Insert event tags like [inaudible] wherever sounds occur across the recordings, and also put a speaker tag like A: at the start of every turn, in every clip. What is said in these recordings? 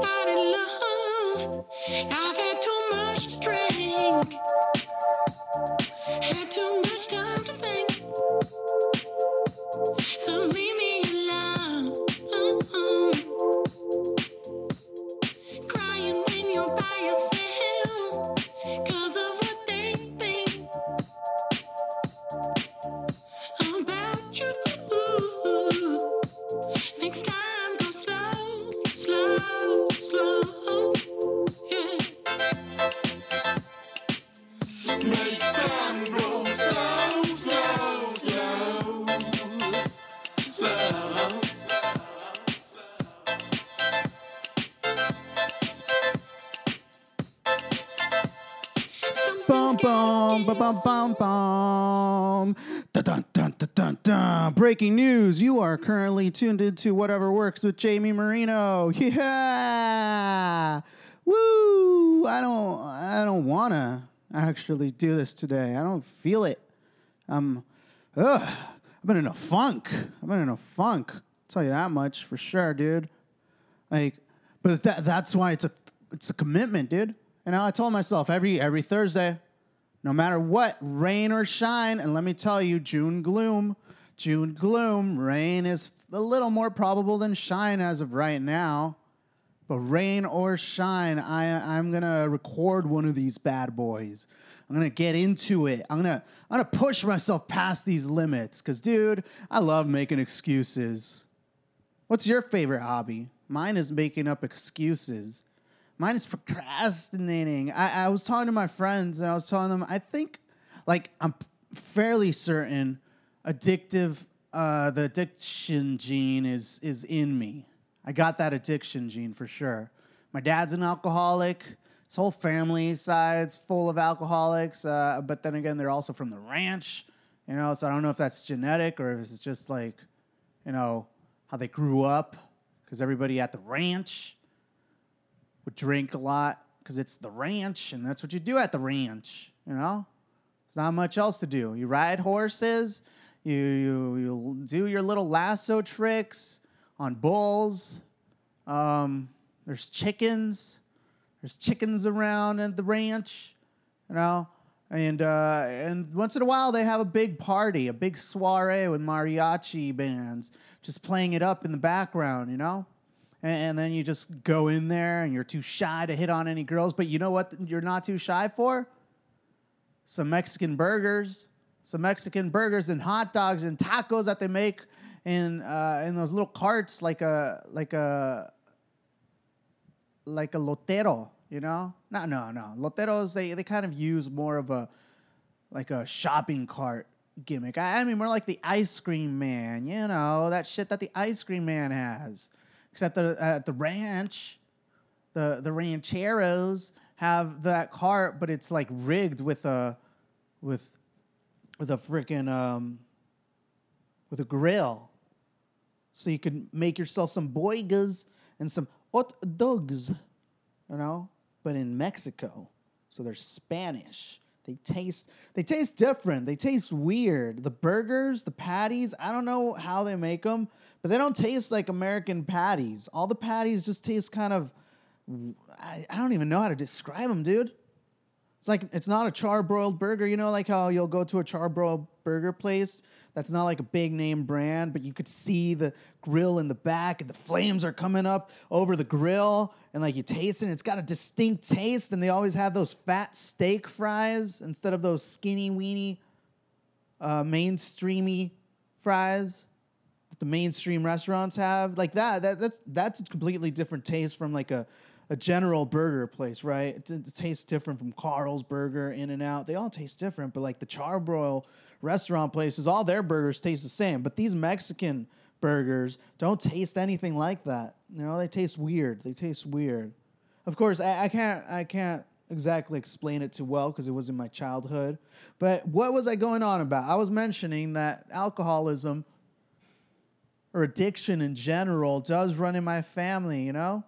A: not in love. I've had too much to
B: Breaking news: You are currently tuned into whatever works with Jamie Marino. Yeah, woo! I don't, I don't wanna actually do this today. I don't feel it. I'm, ugh. I've been in a funk. I've been in a funk. I'll tell you that much for sure, dude. Like, but that that's why it's a it's a commitment, dude. And I told myself every every Thursday, no matter what, rain or shine, and let me tell you, June gloom, June gloom, rain is a little more probable than shine as of right now. But rain or shine, I I'm gonna record one of these bad boys. I'm gonna get into it. I'm gonna I'm gonna push myself past these limits. Cause dude, I love making excuses. What's your favorite hobby? Mine is making up excuses. Mine is procrastinating. I, I was talking to my friends and I was telling them I think, like, I'm fairly certain addictive, uh, the addiction gene is is in me. I got that addiction gene for sure. My dad's an alcoholic. His whole family side's full of alcoholics. Uh, but then again, they're also from the ranch, you know. So I don't know if that's genetic or if it's just like, you know, how they grew up. Because everybody at the ranch would drink a lot because it's the ranch and that's what you do at the ranch, you know? There's not much else to do. You ride horses, you, you, you do your little lasso tricks on bulls. Um, there's chickens. There's chickens around at the ranch, you know? And, uh, and once in a while, they have a big party, a big soiree with mariachi bands just playing it up in the background, you know? and, and then you just go in there and you're too shy to hit on any girls. But you know what you're not too shy for? Some Mexican burgers, some Mexican burgers and hot dogs and tacos that they make in uh, in those little carts, like a like a like a lotero, you know? No, no, no. Loteros they they kind of use more of a like a shopping cart gimmick. I, I mean, more like the ice cream man, you know, that shit that the ice cream man has. Except the at the ranch, the the rancheros have that cart, but it's like rigged with a with with a freaking um with a grill, so you could make yourself some boigas and some hot dogs, you know. But in Mexico, so they're Spanish. They taste they taste different. They taste weird. The burgers, the patties, I don't know how they make them, but they don't taste like American patties. All the patties just taste kind of I, I don't even know how to describe them, dude. It's like it's not a charbroiled burger, you know, like how you'll go to a charbroiled burger place that's not like a big name brand, but you could see the grill in the back and the flames are coming up over the grill and like you taste it, and it's got a distinct taste, and they always have those fat steak fries instead of those skinny weeny uh, mainstreamy fries that the mainstream restaurants have. Like that, that that's that's a completely different taste from like a a general burger place, right? It, it tastes different from Carl's Burger, In-N-Out. They all taste different, but like the Charbroil restaurant places, all their burgers taste the same. But these Mexican burgers don't taste anything like that. You know, they taste weird. They taste weird. Of course, I, I can't I can't exactly explain it too well because it was in my childhood. But what was I going on about? I was mentioning that alcoholism or addiction in general does run in my family, you know?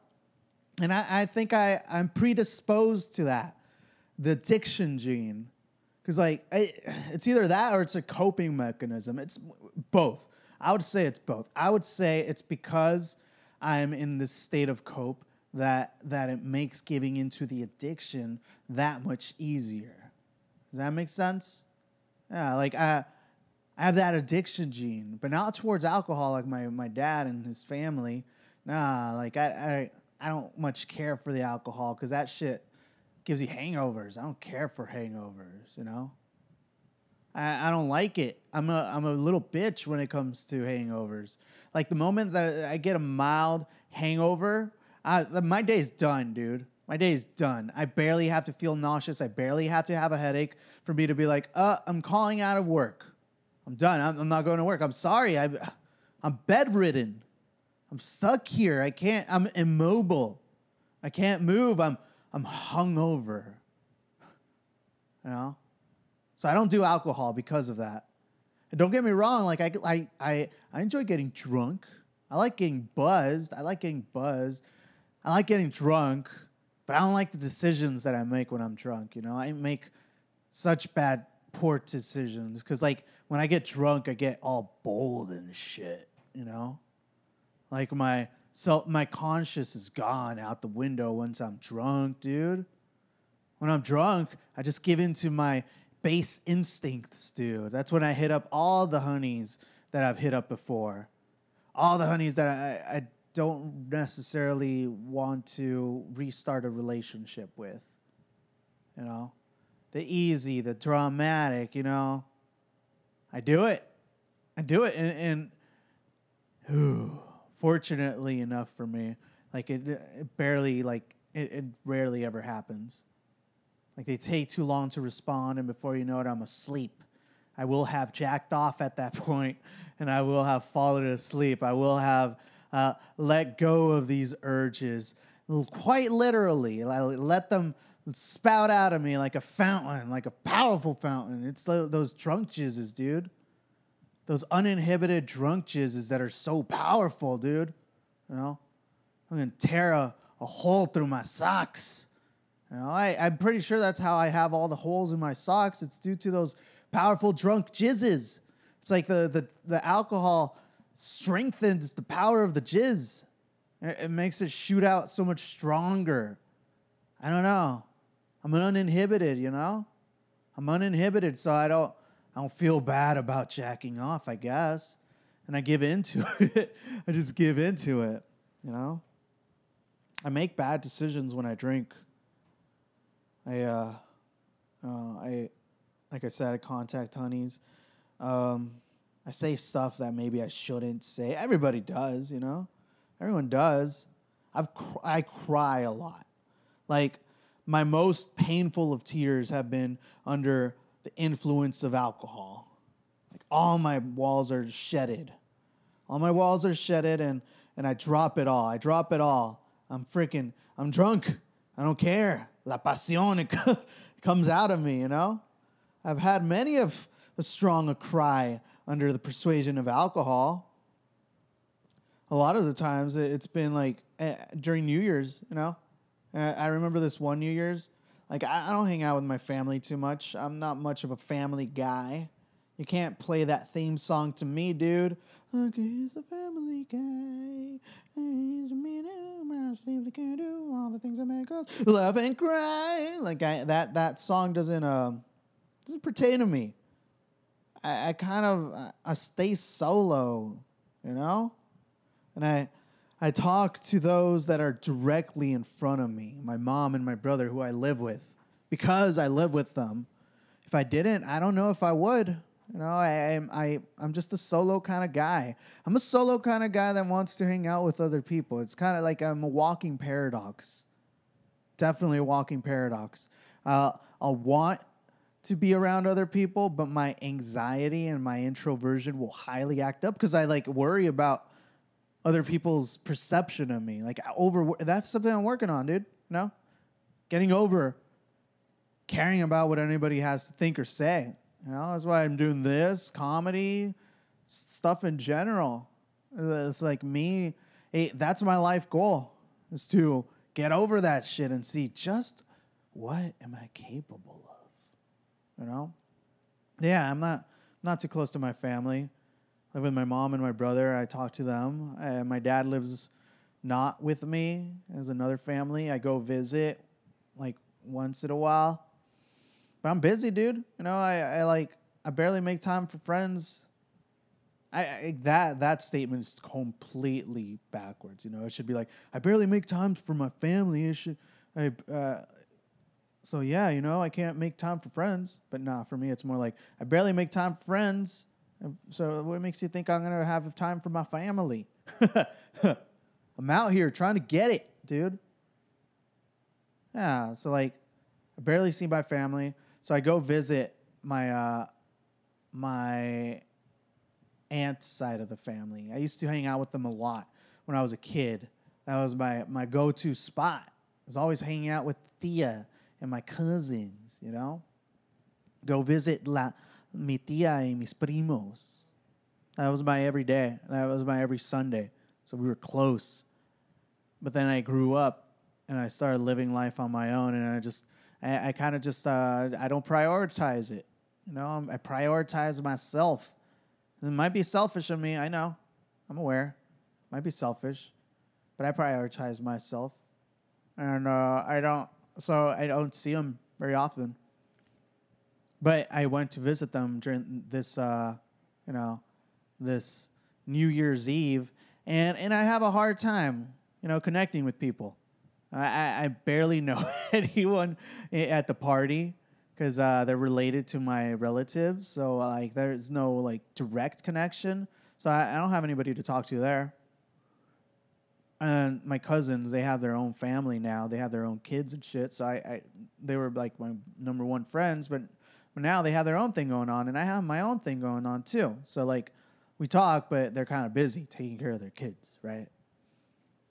B: And I, I think I, I'm predisposed to that, the addiction gene. Because, like, I, it's either that or it's a coping mechanism. It's both. I would say it's both. I would say it's because I'm in this state of cope that that it makes giving into the addiction that much easier. Does that make sense? Yeah, like I I have that addiction gene, but not towards alcohol like my, my dad and his family. Nah, like I I, don't much care for the alcohol because that shit gives you hangovers. I don't care for hangovers, you know. I, I don't like it. I'm a I'm a little bitch when it comes to hangovers. Like the moment that I get a mild hangover, I, my day's done, dude. My day's done. I barely have to feel nauseous. I barely have to have a headache for me to be like, uh, I'm calling out of work. I'm done. I'm, I'm not going to work. I'm sorry. I, I'm bedridden. I'm stuck here. I can't. I'm immobile. I can't move. I'm I'm hungover. You know, so I don't do alcohol because of that. And don't get me wrong. Like I I I, I enjoy getting drunk. I like getting buzzed. I like getting buzzed. I like getting drunk, but I don't like the decisions that I make when I'm drunk. You know, I make such bad poor decisions because like when I get drunk, I get all bold and shit. You know, like my self, my conscience is gone out the window once I'm drunk, dude. When I'm drunk, I just give in to my base instincts, dude. That's when I hit up all the honeys that I've hit up before. All the honeys that I, I don't necessarily want to restart a relationship with. You know? The easy, the dramatic, you know? I do it. I do it. And, and [sighs] whew, fortunately enough for me, like it, it barely, like, it, it rarely ever happens. Like they take too long to respond, and before you know it, I'm asleep. I will have jacked off at that [laughs] point, and I will have fallen asleep. I will have uh, let go of these urges, quite literally. I let them spout out of me like a fountain, like a powerful fountain. It's those drunk jizzes, dude. Those uninhibited drunk jizzes that are so powerful, dude. You know, I'm gonna tear a, a hole through my socks. You know, I, I'm pretty sure that's how I have all the holes in my socks. It's due to those powerful drunk jizzes. It's like the, the, the alcohol strengthens the power of the jizz. It, it makes it shoot out so much stronger. I don't know. I'm uninhibited, you know? I'm uninhibited, so I don't I don't feel bad about jacking off, I guess. And I give into [laughs] it. I just give into it, you know? I make bad decisions when I drink. I uh, uh, I like I said, I contact honeys. Um, I say stuff that maybe I shouldn't say. Everybody does, you know. Everyone does. I've cr- I cry a lot. Like my most painful of tears have been under the influence of alcohol. Like all my walls are shedded. All my walls are shedded and and I drop it all. I drop it all. I'm freaking I'm drunk. I don't care. La pasión it [laughs] comes out of me, you know? I've had many of a strong a cry under the persuasion of alcohol. A lot of the times it- it's been like eh, during New Year's, you know? I remember this one New Year's. Like, I, don't hang out with my family too much. I'm not much of a family guy. You can't play that theme song to me, dude. Okay, he's a family guy. He's me now, I can't do all the things that make us laugh and cry. Like I, that that song doesn't um doesn't pertain to me. I, I kind of I, I stay solo, you know, and I I talk to those that are directly in front of me, my mom and my brother who I live with, because I live with them. If I didn't, I don't know if I would. You know, I, I'm I I'm just a solo kind of guy. I'm a solo kind of guy that wants to hang out with other people. It's kind of like I'm a walking paradox. Definitely a walking paradox. Uh, I'll want to be around other people, but my anxiety and my introversion will highly act up because I like worry about other people's perception of me. Like over that's something I'm working on, dude. You know? Getting over caring about what anybody has to think or say. You know, that's why I'm doing this, comedy, stuff in general. It's like me, eh, that's my life goal is to get over that shit and see just what am I capable of. You know? Yeah, I'm not not too close to my family. Live with my mom and my brother. I talk to them. Uh, my dad lives not with me as another family. I go visit like once in a while. But I'm busy, dude. You know, I, I like I barely make time for friends. I, I that that statement is completely backwards. You know, it should be like I barely make time for my family. It should, I, uh, so yeah, you know, I can't make time for friends. But nah, for me, it's more like I barely make time for friends. So what makes you think I'm gonna have time for my family? [laughs] I'm out here trying to get it, dude. Yeah, so like I barely see my family. So I go visit my uh my aunt's side of the family. I used to hang out with them a lot when I was a kid. That was my my go-to spot. I was always hanging out with tía and my cousins, you know? Go visit la mi tía y mis primos. That was my every day. That was my every Sunday. So we were close. But then I grew up and I started living life on my own, and I just, I, I kind of just, uh, I don't prioritize it. You know, I'm- I prioritize myself. It might be selfish of me. I know. I'm aware. It Might be selfish, but I prioritize myself, and uh, I don't. So I don't see them very often. But I went to visit them during this, uh, you know, this New Year's Eve, and and I have a hard time, you know, connecting with people. I, I, barely [laughs] know anyone at the party because uh, they're related to my relatives, so like there's no like direct connection. So I, I don't have anybody to talk to there. And my cousins, they have their own family now. They have their own kids and shit. So I, I they were like my number one friends, but now they have their own thing going on, and I have my own thing going on too. So like, we talk, but they're kind of busy taking care of their kids, right?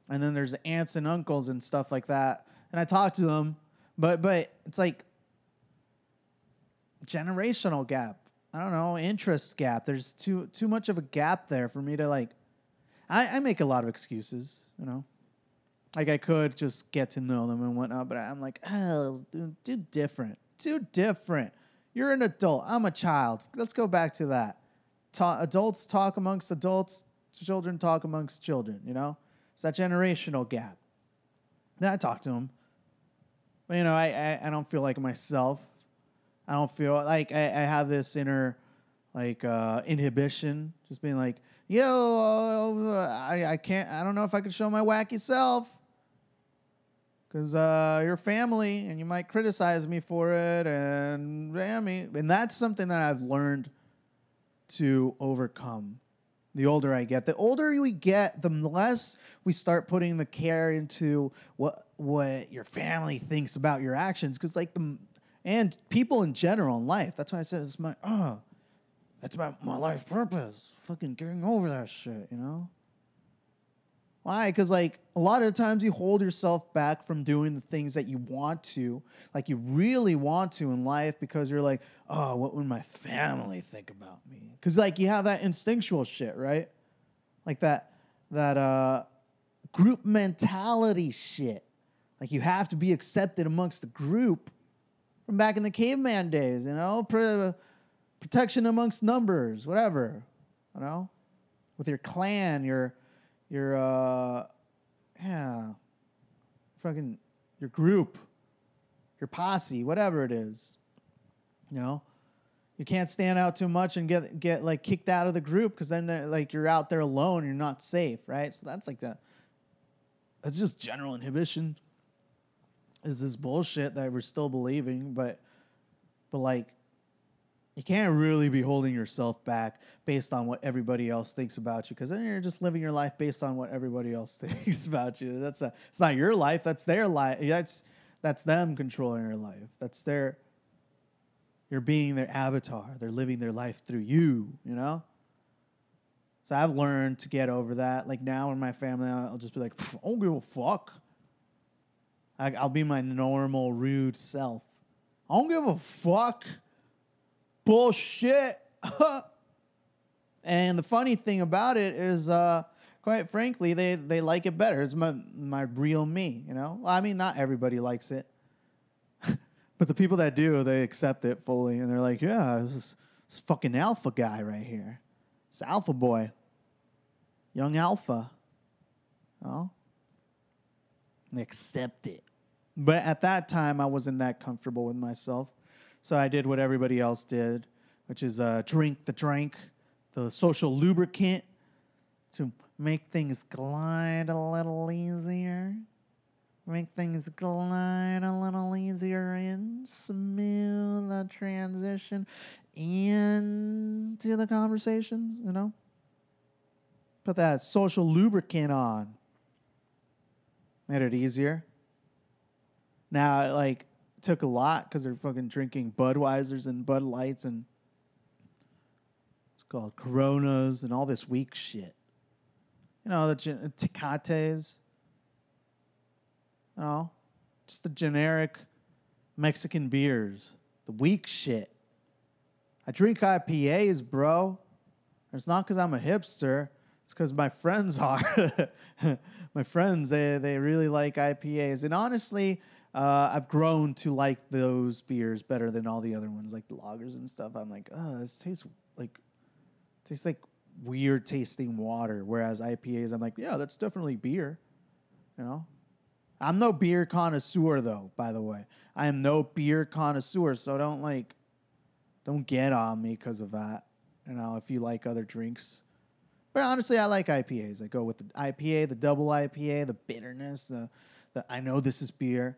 B: And then there's aunts and uncles and stuff like that, and I talk to them, but but it's like generational gap. I don't know, interest gap. There's too too much of a gap there for me to like. I, I make a lot of excuses, you know. Like I could just get to know them and whatnot, but I'm like, oh, too different, too different. You're an adult. I'm a child. Let's go back to that. Ta- adults talk amongst adults. Children talk amongst children. You know, it's that generational gap. Then I talk to him. but you know, I I, I don't feel like myself. I don't feel like I, I have this inner like uh, inhibition, just being like, yo, I, I can't, I don't know if I can show my wacky self because uh, you're family and you might criticize me for it. And I mean, and that's something that I've learned to overcome. The older I get, the older we get, the less we start putting the care into what what your family thinks about your actions. Because like the and people in general in life. That's why I said it's my oh, that's my my life purpose. Fucking getting over that shit, you know. Why? Because like a lot of times you hold yourself back from doing the things that you want to, like you really want to in life, because you're like, oh, what would my family think about me? Because like you have that instinctual shit, right? Like that that uh, group mentality shit. Like you have to be accepted amongst the group from back in the caveman days, you know, Pro- protection amongst numbers, whatever, you know, with your clan, your your uh, yeah, fucking your group, your posse, whatever it is, you know. You can't stand out too much and get get like kicked out of the group because then like you're out there alone, you're not safe, right? So that's like the that's just general inhibition is this bullshit that we're still believing, but but like you can't really be holding yourself back based on what everybody else thinks about you because then you're just living your life based on what everybody else [laughs] thinks about you. That's a it's not your life, that's their life. That's that's them controlling your life. That's their you're being their avatar. They're living their life through you, you know? So I've learned to get over that. Like now in my family, I'll just be like, "Pff, I don't give a fuck. I, I'll be my normal, rude self. I don't give a fuck. Bullshit. [laughs] and the funny thing about it is, uh, quite frankly, they, they like it better. It's my, my real me, you know? I mean, not everybody likes it. [laughs] but the people that do, they accept it fully. And they're like, yeah, this is this fucking alpha guy right here. It's alpha boy. Young alpha. Oh, and accept it. But at that time, I wasn't that comfortable with myself. So I did what everybody else did, which is uh, drink the drink, the social lubricant to make things glide a little easier. Make things glide a little easier and smooth the transition into the conversations, you know? Put that social lubricant on. Made it easier. Now, like, took a lot because they're fucking drinking Budweisers and Bud Lights and it's called Coronas and all this weak shit. You know, the gen- Tecates. You know, just the generic Mexican beers, the weak shit. I drink IPAs, bro. It's not because I'm a hipster. It's because my friends [laughs] are. my friends, they, they really like IPAs. And honestly, uh, I've grown to like those beers better than all the other ones, like the lagers and stuff. I'm like, oh, this tastes like tastes like weird tasting water. Whereas IPAs, I'm like, yeah, that's definitely beer. You know, I'm no beer connoisseur though. By the way, I am no beer connoisseur, so don't like, don't get on me because of that. You know, if you like other drinks. But honestly, I like IPAs. I go with the IPA, the double IPA, the bitterness, the, the I know this is beer.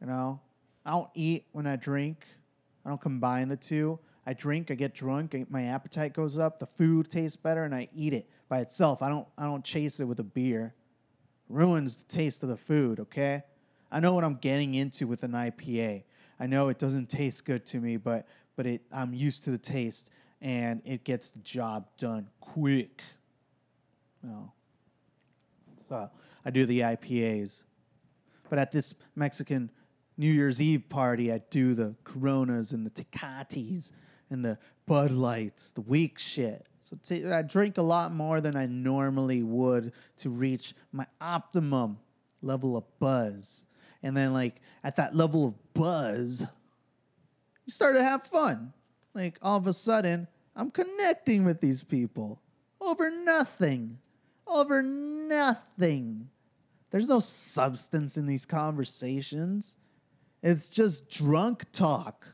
B: You know, I don't eat when I drink. I don't combine the two. I drink, I get drunk, my appetite goes up, the food tastes better, and I eat it by itself. I don't I don't chase it with a beer. Ruins the taste of the food, okay? I know what I'm getting into with an IPA. I know it doesn't taste good to me, but but it I'm used to the taste and it gets the job done quick. You know. So I do the IPAs. But at this Mexican New Year's Eve party, I do the Coronas and the Tecates and the Bud Lights, the weak shit. So t- I drink a lot more than I normally would to reach my optimum level of buzz. And then, like, at that level of buzz, you start to have fun. Like, all of a sudden, I'm connecting with these people over nothing. Over nothing. There's no substance in these conversations. It's just drunk talk.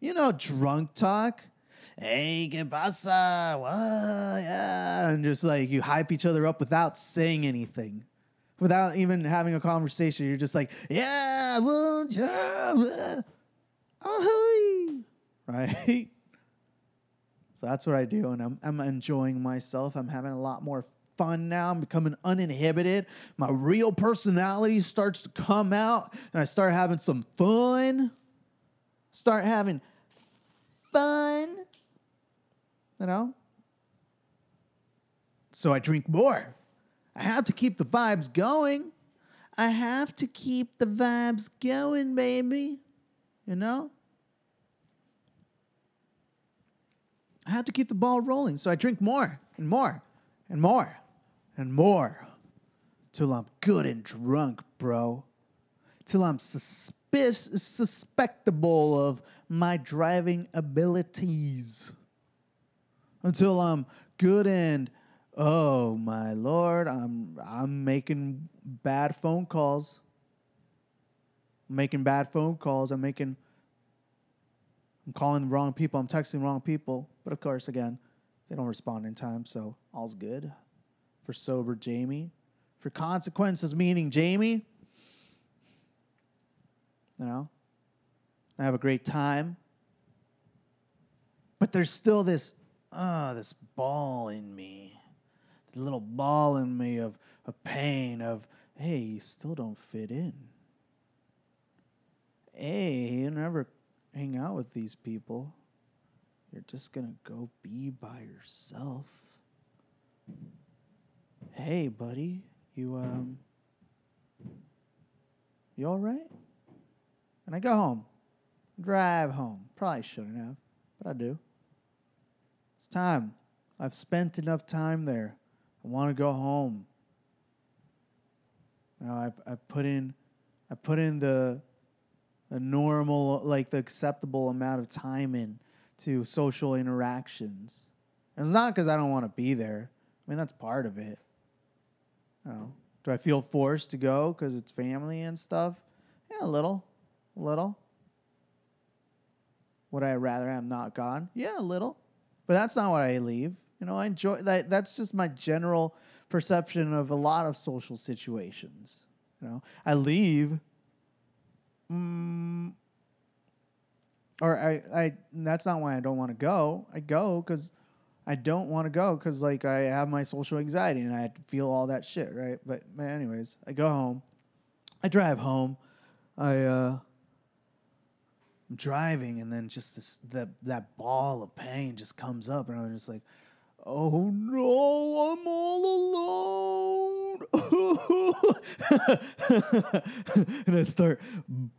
B: You know, drunk talk. Hey, ¿qué pasa? What? Yeah. And just like you hype each other up without saying anything, without even having a conversation. You're just like, yeah, well, yeah, oh, right? [laughs] So that's what I do, and I'm I'm enjoying myself. I'm having a lot more fun now. I'm becoming uninhibited. My real personality starts to come out, and I start having some fun. Start having fun. You know? So I drink more. I have to keep the vibes going. I have to keep the vibes going, baby. You know? I have to keep the ball rolling. So I drink more and more and more and more till I'm good and drunk, bro. Till I'm suspicious, suspectable of my driving abilities. Until I'm good and oh my lord, I'm I'm making bad phone calls. I'm making bad phone calls. I'm making I'm calling the wrong people. I'm texting the wrong people. But of course, again, they don't respond in time, so all's good. For sober Jamie. For consequences meaning Jamie. You know? I have a great time. But there's still this, ah, this ball in me. This little ball in me of, of pain, of, hey, you still don't fit in. Hey, you never hang out with these people. You're just gonna go be by yourself. Hey, buddy, you um, you all right? And I go home, drive home. Probably shouldn't have, but I do. It's time. I've spent enough time there. I want to go home. You know, I've I put in, I put in the, the normal, like the acceptable amount of time in to social interactions. And it's not because I don't want to be there. I mean, that's part of it. Know, Do I feel forced to go because it's family and stuff? Yeah, a little, a little. Would I rather I'm not gone? Yeah, a little. But that's not why I leave. You know, I enjoy that. That's just my general perception of a lot of social situations. You know, I leave. Mm, or I, I. That's not why I don't want to go. I go because I don't want to go because like I have my social anxiety and I feel all that shit, right? But man, anyways, I go home. I drive home. I uh I'm driving and then just this that that ball of pain just comes up and I'm just like, oh no, I'm all alone. [laughs] and I start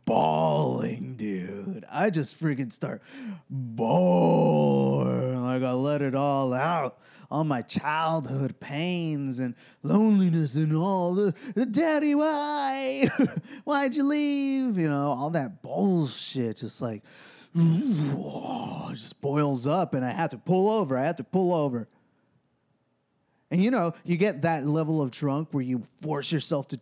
B: bawling, dude. I just freaking start bawling. I let it all out. All my childhood pains and loneliness and all the daddy, why? [laughs] Why'd you leave? You know, all that bullshit just like [laughs] just boils up and I have to pull over. I have to pull over. And you know, you get that level of drunk where you force yourself to,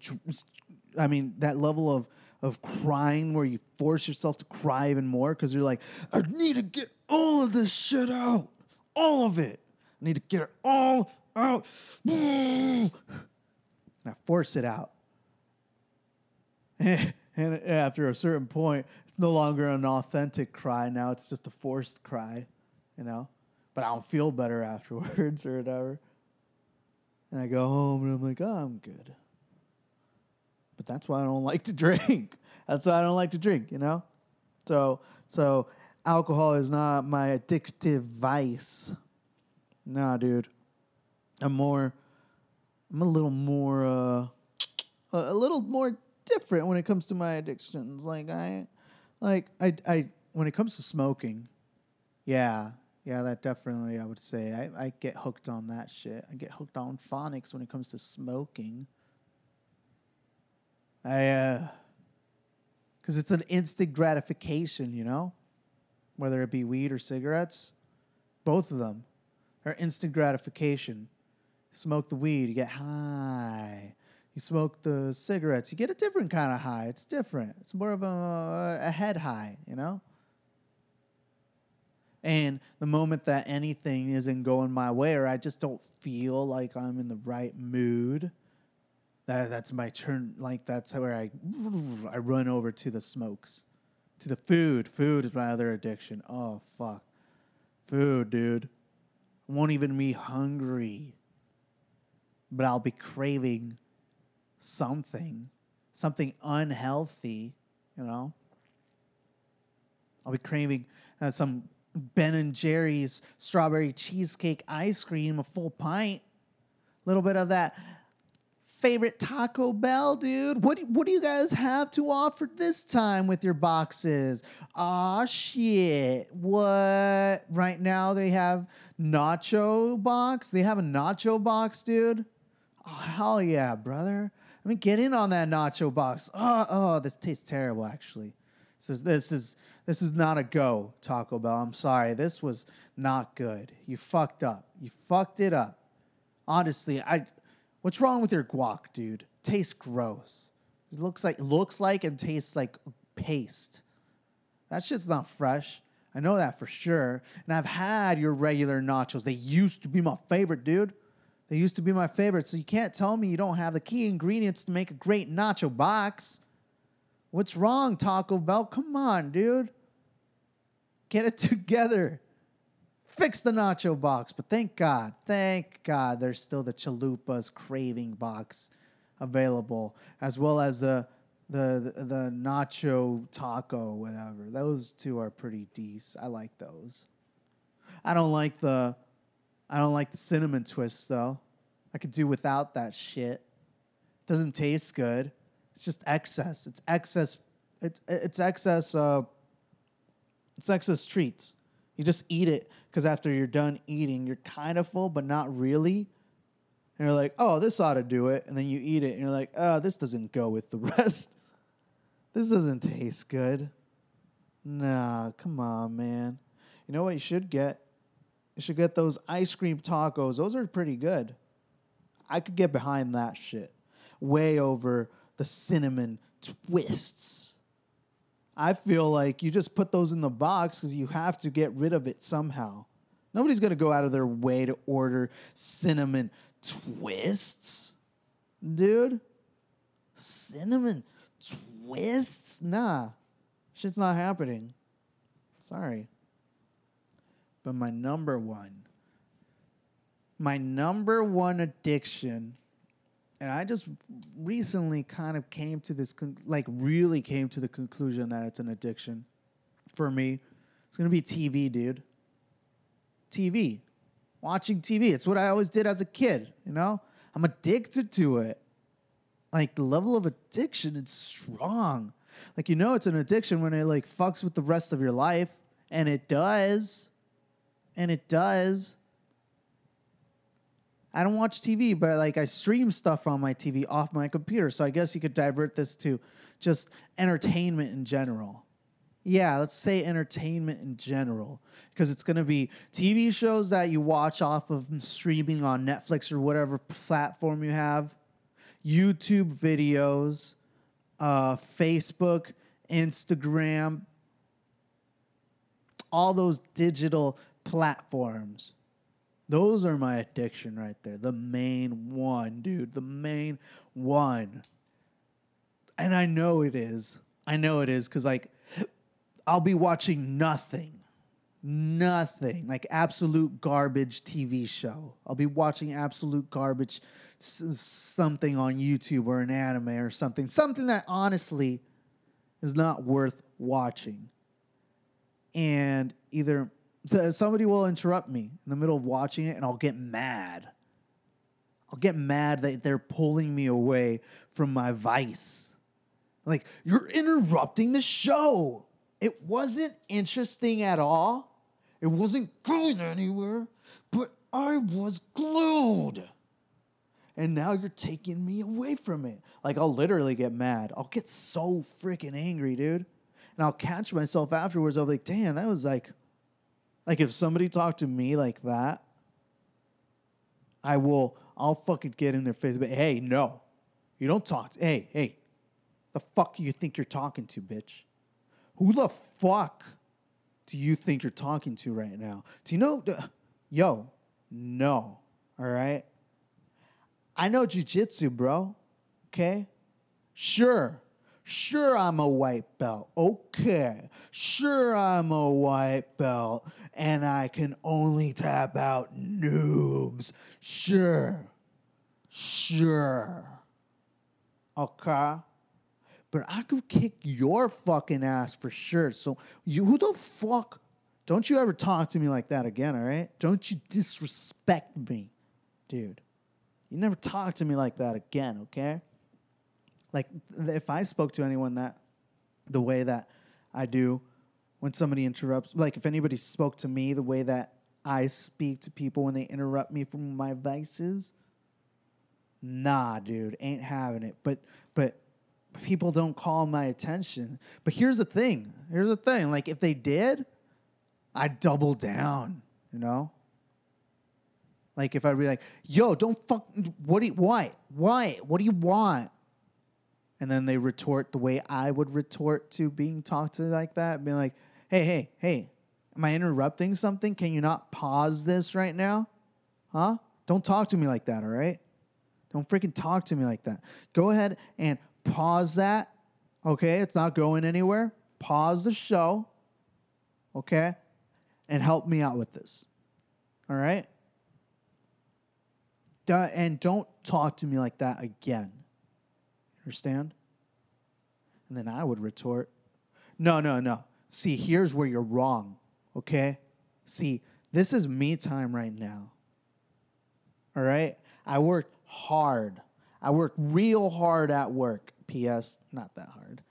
B: I mean, that level of of crying where you force yourself to cry even more because you're like, I need to get all of this shit out, all of it. I need to get it all out. And I force it out. [laughs] and after a certain point, it's no longer an authentic cry. Now it's just a forced cry, you know. But I don't feel better [laughs] afterwards or whatever. And I go home and I'm like, oh, I'm good. But that's why I don't [laughs] like to drink. That's why I don't like to drink, you know? So so alcohol is not my addictive vice. Nah, dude. I'm more I'm a little more uh a, little more different when it comes to my addictions. Like I like I I when it comes to smoking, yeah, yeah, that definitely I would say I, I get hooked on that shit. I get hooked on phonics when it comes to smoking. I uh because it's an instant gratification, you know, whether it be weed or cigarettes, both of them are instant gratification. Smoke the weed, you get high. You smoke the cigarettes, you get a different kind of high. It's different. It's more of a, a head high, you know? And the moment that anything isn't going my way or I just don't feel like I'm in the right mood, that, that's my turn. Like, that's where I, I run over to the smokes, to the food. Food is my other addiction. Oh, fuck. Food, dude. Won't even be hungry, but I'll be craving something, something unhealthy, you know? I'll be craving uh, some Ben and Jerry's strawberry cheesecake ice cream, a full pint, a little bit of that favorite Taco Bell, dude. What what do you guys have to offer this time with your boxes? Aw, shit. What? Right now they have nacho box. They have a nacho box, dude. Oh, hell yeah, brother. I mean, get in on that nacho box. Oh, oh, this tastes terrible, actually. So this is this is not a go, Taco Bell. I'm sorry. This was not good. You fucked up. You fucked it up. Honestly, I what's wrong with your guac, dude? Tastes gross. It looks like looks like and tastes like paste. That shit's not fresh. I know that for sure. And I've had your regular nachos. They used to be my favorite, dude. They used to be my favorite. So you can't tell me you don't have the key ingredients to make a great nacho box. What's wrong, Taco Bell? Come on, dude. Get it [laughs] together. Fix the nacho box. But thank God, thank God there's still the Chalupa's craving box available, as well as the the the, the nacho taco, whatever. Those two are pretty decent. I like those. I don't like the I don't like the cinnamon twists though. I could do without that shit. Doesn't taste good. It's just excess. It's excess. It's it's excess. Uh, it's excess treats. You just eat it because after you're done eating, you're kind of full, but not really. And you're like, oh, this ought to do it. And then you eat it, and you're like, oh, this doesn't go with the [laughs] rest. This doesn't taste good. Nah, come on, man. You know what you should get? You should get those ice cream tacos. Those are pretty good. I could get behind that shit. way over the cinnamon twists. I feel like you just put those in the box because you have to get rid of it somehow. Nobody's going to go out of their way to order cinnamon twists, dude. Cinnamon twists? Nah, shit's not happening. Sorry. But my number one, my number one addiction, and I just recently kind of came to this, con- like, really came to the conclusion that it's an addiction for me. It's gonna be TV, dude. TV, watching TV. It's what I always did as a kid, you know? I'm addicted to it. Like, the level of addiction, it's strong. Like, you know, it's an addiction when it, like, fucks with the rest of your life, and it does. And it does. I don't watch TV, but like I stream stuff on my TV off my computer. So I guess you could divert this to just entertainment in general. Yeah, let's say entertainment in general because it's going to be TV shows that you watch off of streaming on Netflix or whatever platform you have, YouTube videos, uh, Facebook, Instagram, all those digital platforms. Those are my addiction right there. The main one, dude. The main one. And I know it is. I know it is because, like, I'll be watching nothing. Nothing. Like, absolute garbage TV show. I'll be watching absolute garbage s- something on YouTube or an anime or something. Something that honestly is not worth watching and either so- uh, somebody will interrupt me in the middle of watching it and I'll get mad. I'll get mad that they're pulling me away from my vice. Like, you're interrupting the show. It wasn't interesting at all. It wasn't going anywhere, but I was glued. And now you're taking me away from it. Like, I'll literally get mad. I'll get so freaking angry, dude. And I'll catch myself afterwards. I'll be like, damn, that was like, like if somebody talked to me like that, I will, I'll fucking get in their face. But hey, no, you don't talk. To, hey, hey, the fuck you think you're talking to, bitch? Who the fuck do you think you're talking to right now? Do you know? Yo, no. All right. I know jujitsu, bro. Okay. Sure. Sure, I'm a white belt. Okay. Sure, I'm a white belt and I can only tap out noobs. Sure. Sure. Okay. But I could kick your fucking ass for sure. So, you, who the fuck? Don't you ever talk to me like that again, all right? Don't you disrespect me, dude. You never talk to me like that again, okay? Like if I spoke to anyone that the way that I do when somebody interrupts, like if anybody spoke to me the way that I speak to people when they interrupt me from my vices, nah, dude, ain't having it. But but people don't call my attention. But here's the thing. Here's the thing. Like if they did, I'd double down, you know? Like if I'd be like, yo, don't fuck what do you why? Why? What do you want? And then they retort the way I would retort to being talked to like that, being like, hey, hey, hey, am I interrupting something? Can you not pause this right now? Huh? Don't talk to me like that, all right? Don't freaking talk to me like that. Go ahead and pause that. Okay, it's not going anywhere. Pause the show. Okay? And help me out with this. All right? And don't talk to me like that again. Understand? And then I would retort, no, no, no. See, here's where you're wrong. Okay? See, this is me time right now. All right? I worked hard. I worked real hard at work. P.S. Not that hard.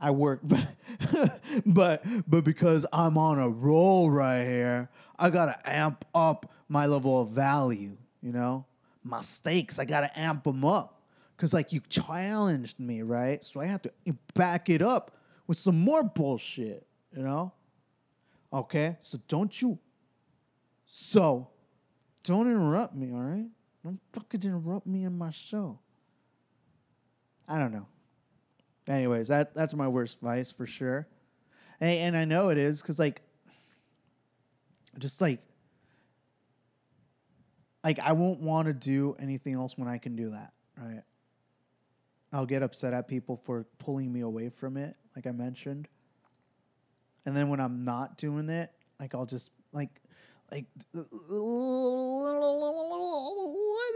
B: I work, but, [laughs] but but because I'm on a roll right here, I gotta amp up my level of value. You know, my stakes. I gotta amp them up because like you challenged me, right? So I have to back it up with some more bullshit. You know. Okay, so don't you. So, don't interrupt me. All right, don't fucking interrupt me in my show. I don't know. Anyways, that that's my worst vice for sure, and, and I know it is because like, just like, like I won't want to do anything else when I can do that, right? I'll get upset at people for pulling me away from it, like I mentioned. And then when I'm not doing it, like I'll just like like let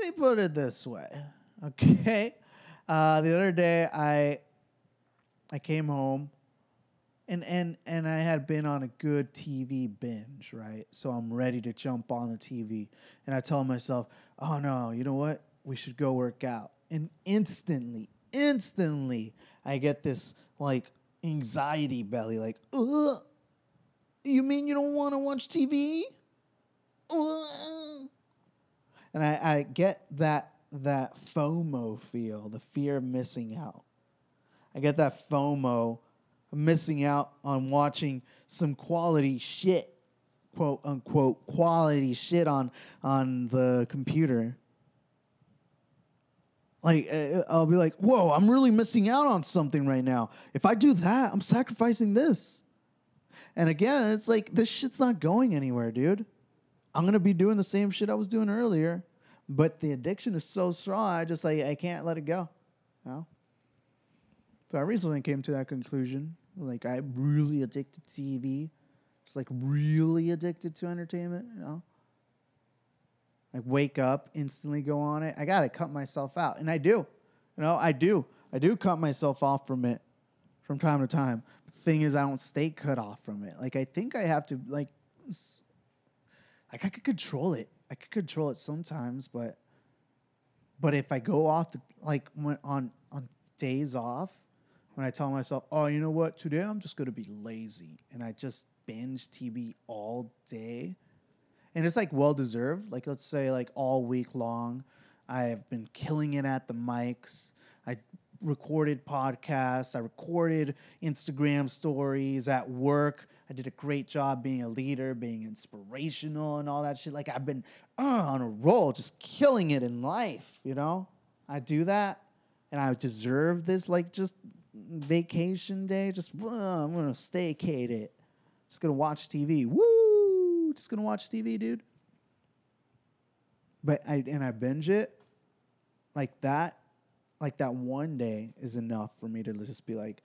B: me put it this way. [laughs] Okay. Uh the other day I I came home and and and I had been on a good TV binge, right? So I'm ready to jump on the TV and I tell myself, "Oh no, you know what? We should go work out." And instantly, instantly I get this like anxiety belly like, "Ugh. You mean you don't want to watch TV?" Ugh. And I, I get that that FOMO feel, the fear of missing out. I get that FOMO missing out on watching some quality shit, quote unquote quality shit on on the computer. Like uh, I'll be like, "Whoa, I'm really missing out on something right now. If I do that, I'm sacrificing this." And again, it's like this shit's not going anywhere, dude. I'm gonna be doing the same shit I was doing earlier, but the addiction is so strong. I just like I can't let it go. You know? So I recently came to that conclusion. Like I'm really addicted to TV, just like really addicted to entertainment. You know, like wake up, instantly go on it. I gotta cut myself out, and I do. You know, I do. I do cut myself off from it from time to time. But the thing is, I don't stay cut off from it. Like I think I have to like, like I could control it. I could control it sometimes, but but if I go off the, like when on on days off, when I tell myself, oh, you know what, today I'm just gonna be lazy, and I just binge TV all day, and it's like well deserved. Like let's say like all week long, I have been killing it at the mics. I recorded podcasts. I recorded Instagram stories at work. I did a great job being a leader, being inspirational, and all that shit. Like I've been uh, on a roll, just killing it in life. You know, I do that, and I deserve this like just vacation day. Just uh, I'm gonna staycate it. Just gonna watch TV. Woo! Just gonna watch TV, dude. But I and I binge it like that. Like that one day is enough for me to just be like,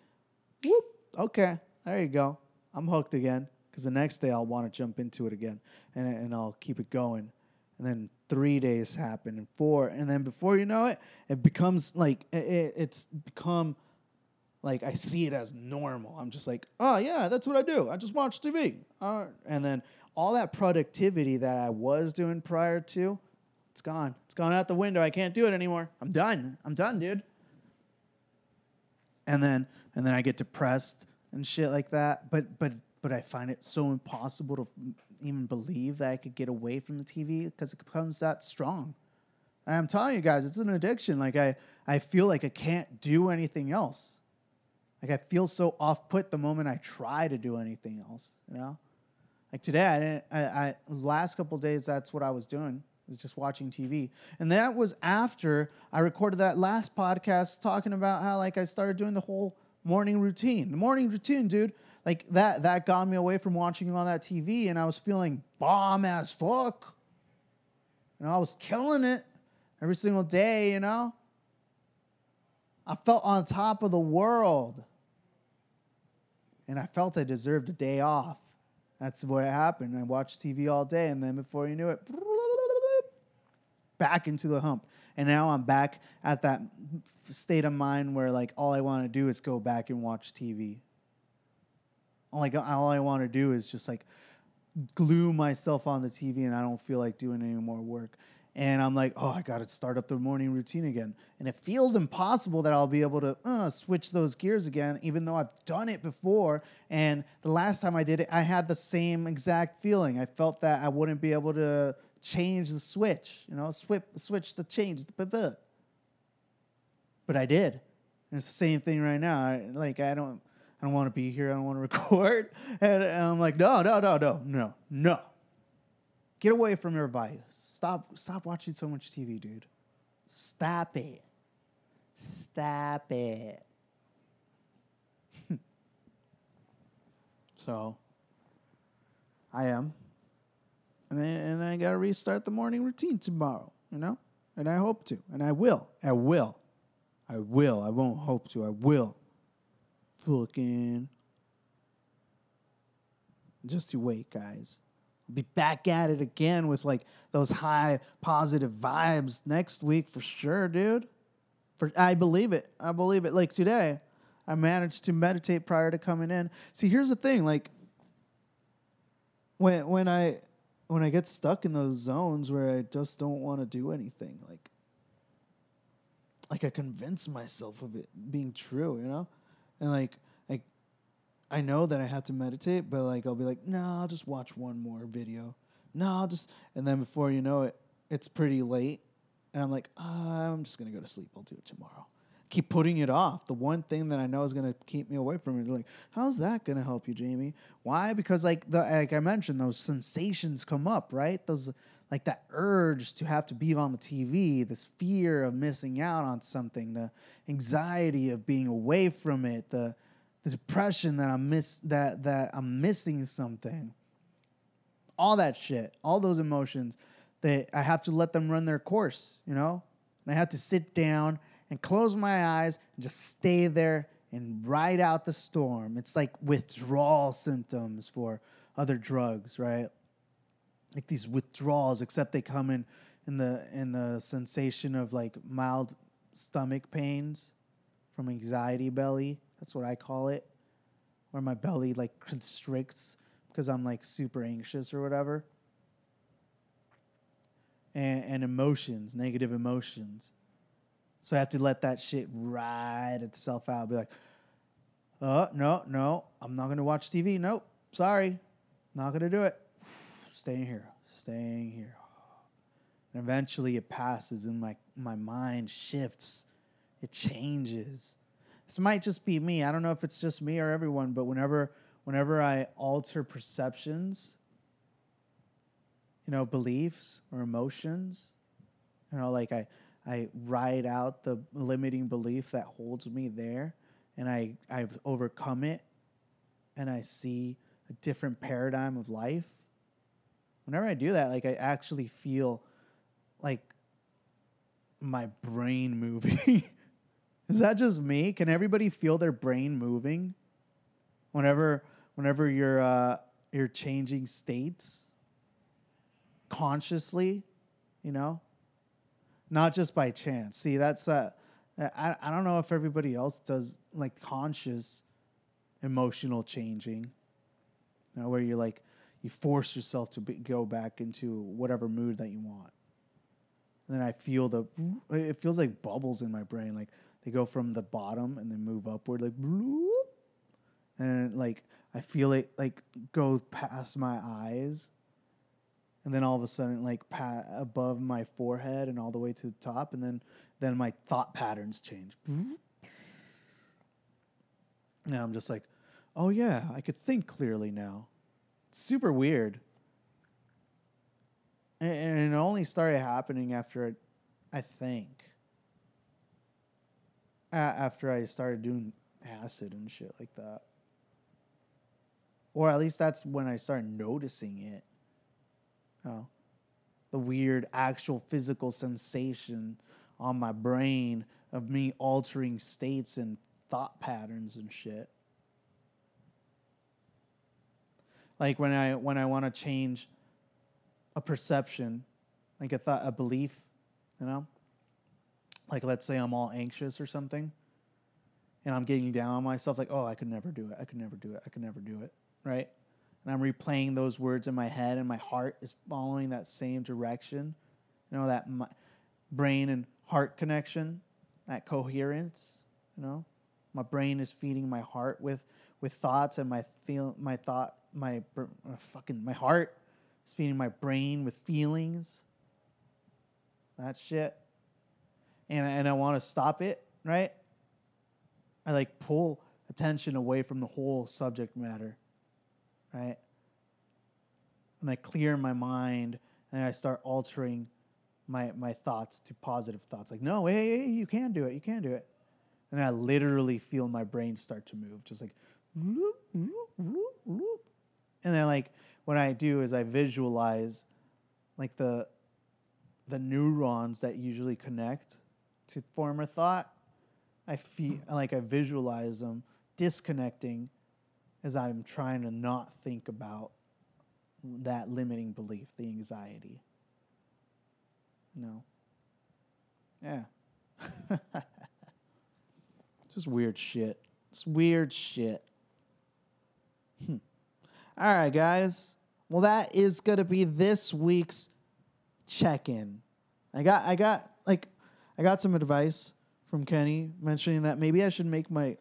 B: whoop, okay, there you go. I'm hooked again. Because the next day I'll want to jump into it again and, and I'll keep it going. And then three days happen and four. And then before you know it, it becomes like, it, it- it's become like I see it as normal. I'm just like, oh yeah, that's what I do. I just watch TV. And then all that productivity that I was doing prior to, it's gone. It's gone out the window. I can't do it anymore. I'm done. I'm done, dude. And then and then I get depressed and shit like that. But but but I find it so impossible to even believe that I could get away from the TV because it becomes that strong. I'm telling you guys, it's an addiction. Like I I feel like I can't do anything else. Like I feel so off put the moment I try to do anything else, you know? Like today, I didn't. I, I last couple days, that's what I was doing. Was just watching TV, and that was after I recorded that last podcast talking about how like I started doing the whole morning routine. The morning routine, dude. Like that. That got me away from watching all that TV, and I was feeling bomb as fuck. You know, I was killing it every single day. You know, I felt on top of the world and I felt I deserved a day off. That's what happened. I watched TV all day, and then before you knew it, back into the hump. And now I'm back at that state of mind where like all I want to do is go back and watch TV. Like all I want to do is just like glue myself on the TV, and I don't feel like doing any more work. And I'm like, oh, I got to start up the morning routine again. And it feels impossible that I'll be able to uh, switch those gears again, even though I've done it before. And the last time I did it, I had the same exact feeling. I felt that I wouldn't be able to change the switch, you know, switch, switch the change, the pivot. But I did. And it's the same thing right now. I, like, I don't. I don't want to be here. I don't want to [laughs] record. And, and I'm like, no, no, no, no, no, no. Get away from your vice. Stop stop watching so much TV, dude. Stop it. stop it. [laughs] so I am. And I, and I got to restart the morning routine tomorrow, you know? And I hope to. And I will. I will. I will. I won't hope to. I will. Fucking. Just you wait, guys. Be back at it again with like those high positive vibes next week for sure, dude. For I believe it. I believe it. Like today, I managed to meditate prior to coming in. See, here's the thing, like when when I when I get stuck in those zones where I just don't want to do anything, like like I convince myself of it being true, you know? And like I know that I have to meditate, but like I'll be like, no, I'll just watch one more video. No, I'll just and then before you know it, it's pretty late. And I'm like, "Ah, I'm just gonna go to sleep. I'll do it tomorrow. Keep putting it off. The one thing that I know is gonna keep me away from it. Like, how's that gonna help you, Jamie? Why? Because like the like I mentioned, those sensations come up, right? Those like that urge to have to be on the TV, this fear of missing out on something, the anxiety of being away from it, the the depression that I'm miss that that I'm missing something all that shit, all those emotions, that I have to let them run their course, you know? And I have to sit down and close my eyes and just stay there and ride out the storm. It's like withdrawal symptoms for other drugs, right? Like these withdrawals, except they come in in the in the sensation of like mild stomach pains from anxiety belly. That's what I call it where my belly like constricts because I'm like super anxious or whatever. And, and emotions, negative emotions. So I have to let that shit ride itself out. Be like, oh, no, no, I'm not going to watch TV. Nope, sorry. Not going to do it. [sighs] Staying here, staying here. And eventually it passes and my, my mind shifts. It changes. This might just be me. I don't know if it's just me or everyone, but whenever whenever I alter perceptions, you know, beliefs or emotions, you know, like I I ride out the limiting belief that holds me there and I I've overcome it and I see a different paradigm of life. Whenever I do that, like I actually feel like my brain [laughs] moving. Is that just me? Can everybody feel their brain moving? Whenever whenever you're uh, you're changing states consciously, you know, not just by chance. See, that's uh, I I don't know if everybody else does like conscious emotional changing, you know, where you're like you force yourself to be, go back into whatever mood that you want. And then I feel the it feels like bubbles in my brain, like they go from the bottom and then move upward, like and like I feel it like go past my eyes, and then all of a sudden like pa- above my forehead and all the way to the top, and then then my thought patterns change. Now I'm just like, oh yeah, I could think clearly now. It's super weird. And, and it only started happening after, I think, after I started doing acid and shit like that. Or at least that's when I started noticing it. Oh, the weird actual physical sensation on my brain of me altering states and thought patterns and shit. Like when I when I want to change a perception, like a thought, a belief, you know. Like let's say I'm all anxious or something, and I'm getting down on myself, like, oh, I could never do it. I could never do it. I could never do it. Right? And I'm replaying those words in my head, and my heart is following that same direction. You know, that brain and heart connection, that coherence. You know, my brain is feeding my heart with with thoughts, and my feel my thought my uh, fucking my heart is feeding my brain with feelings. That shit. And and I want to stop it, right? I like pull attention away from the whole subject matter, right? And I clear my mind and I start altering my my thoughts to positive thoughts. Like, no, hey, hey, you can do it. You can do it. and I literally feel my brain start to move, just like, and then like what I do is I visualize like the the neurons that usually connect to form a thought. I feel like I visualize them disconnecting as I'm trying to not think about that limiting belief, the anxiety. No. Yeah. [laughs] Just weird shit. It's weird shit. Hmm. All right, guys. Well, that is gonna be this week's check-in. I got, I got, like, I got some advice from Kenny mentioning that maybe I should make my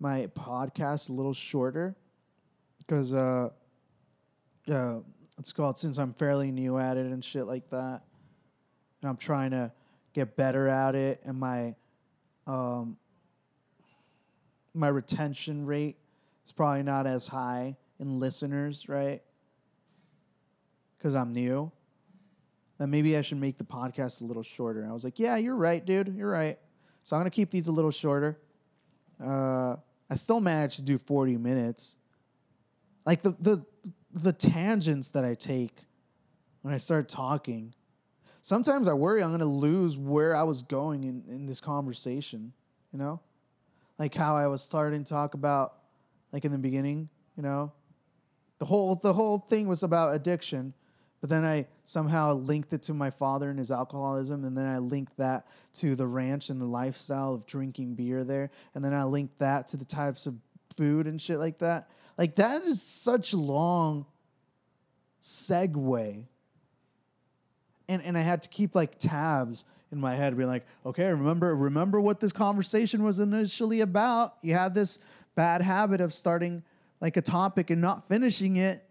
B: my podcast a little shorter because uh, uh, it's called since I'm fairly new at it and shit like that, and I'm trying to get better at it, and my um, my retention rate is probably not as high in listeners, right? Because I'm new. Then maybe I should make the podcast a little shorter. And I was like, yeah, you're right, dude. You're right. So I'm gonna keep these a little shorter. Uh, I still managed to do 40 minutes. Like the the the tangents that I take when I start talking. Sometimes I worry I'm gonna lose where I was going in, in this conversation, you know? Like how I was starting to talk about like in the beginning, you know? The whole the whole thing was about addiction, but then I somehow linked it to my father and his alcoholism, and then I linked that to the ranch and the lifestyle of drinking beer there, and then I linked that to the types of food and shit like that. Like that is such a long segue. And and I had to keep like tabs in my head, being like, okay, remember remember what this conversation was initially about. You had this bad habit of starting like a topic and not finishing it.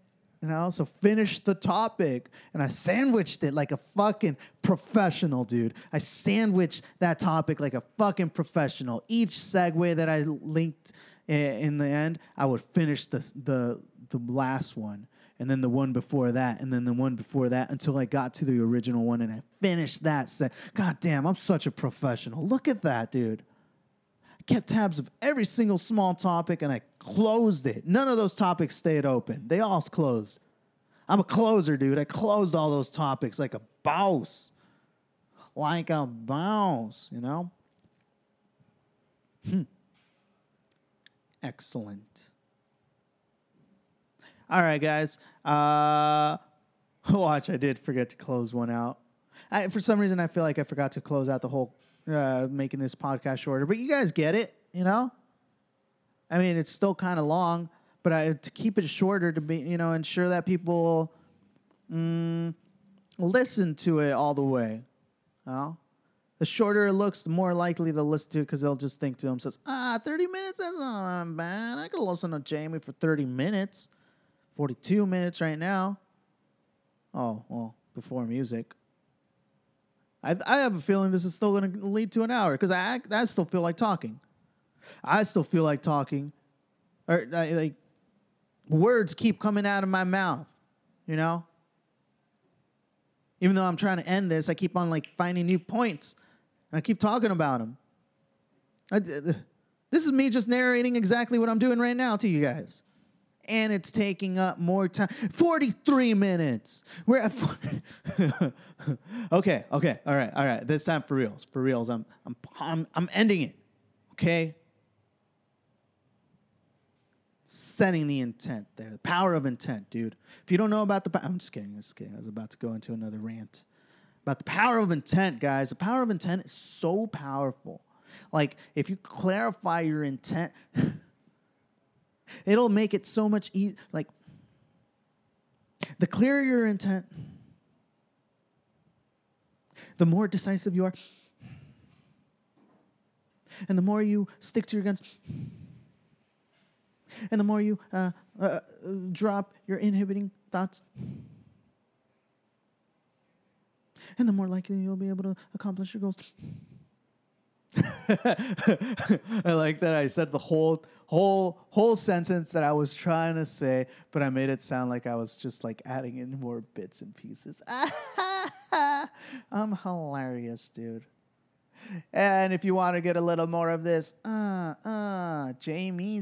B: You I also finished the topic. And I sandwiched it like a fucking professional, dude. I sandwiched that topic like a fucking professional. Each segue that I linked in the end, I would finish the, the, the last one. And then the one before that, and then the one before that, until I got to the original one and I finished that set. God damn, I'm such a professional. Look at that, dude. I kept tabs of every single small topic and I closed it. None of those topics stayed open. They all closed. I'm a closer, dude. I closed all those topics like a boss. Like a boss, you know? Hmm. Excellent. All right, guys. Uh, [laughs] watch, I did forget to close one out. I, for some reason, I feel like I forgot to close out the whole uh, making this podcast shorter, but you guys get it, you know. I mean, it's still kind of long, but I to keep it shorter to be, you know, ensure that people mm, listen to it all the way. The shorter it looks, the more likely they'll listen to it because they'll just think to themselves, ah, 30 minutes, that's not bad. I could listen to Jamie for 30 minutes. 42 minutes right now. Oh, well, before music. I, I have a feeling this is still going to lead to an hour because I, I still feel like talking. I still feel like talking. Or uh, like words keep coming out of my mouth, you know? Even though I'm trying to end this, I keep on like finding new points. And I keep talking about them. I, this is me just narrating exactly what I'm doing right now to you guys. And it's taking up more time. 43 minutes. We're at four- [laughs] Okay, okay. All right, all right. This time for reals. For reals. I'm I'm I'm, I'm ending it. Okay? Setting the intent there. The power of intent, dude. If you don't know about the I'm just kidding. I'm just kidding. I was about to go into another rant about the power of intent, guys. The power of intent is so powerful. Like, if you clarify your intent, [sighs] it'll make it so much easier. Like, the clearer your intent, the more decisive you are, and the more you stick to your guns, and the more you uh, uh, drop your inhibiting thoughts, and the more likely you'll be able to accomplish your goals. [laughs] I like that I said the whole whole whole sentence that I was trying to say, but I made it sound like I was just like adding in more bits and pieces. [laughs] I'm hilarious, dude. and if you want to get a little more of this, uh, uh, Jamie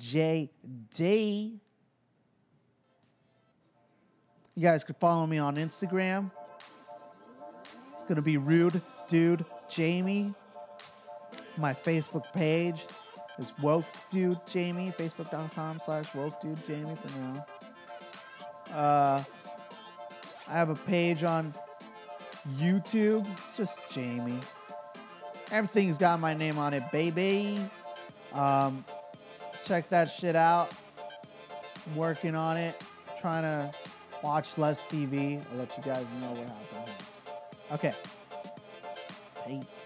B: Z, is J D. You guys could follow me on Instagram. It's gonna be rude dude Jamie. My Facebook page is woke dude Jamie. Facebook.com slash woke dude Jamie for now. Uh, I have a page on YouTube. It's just Jamie. Everything's got my name on it, baby. Um, check that shit out. Working on it. Trying to watch less TV. I'll let you guys know what happens. Okay. Peace.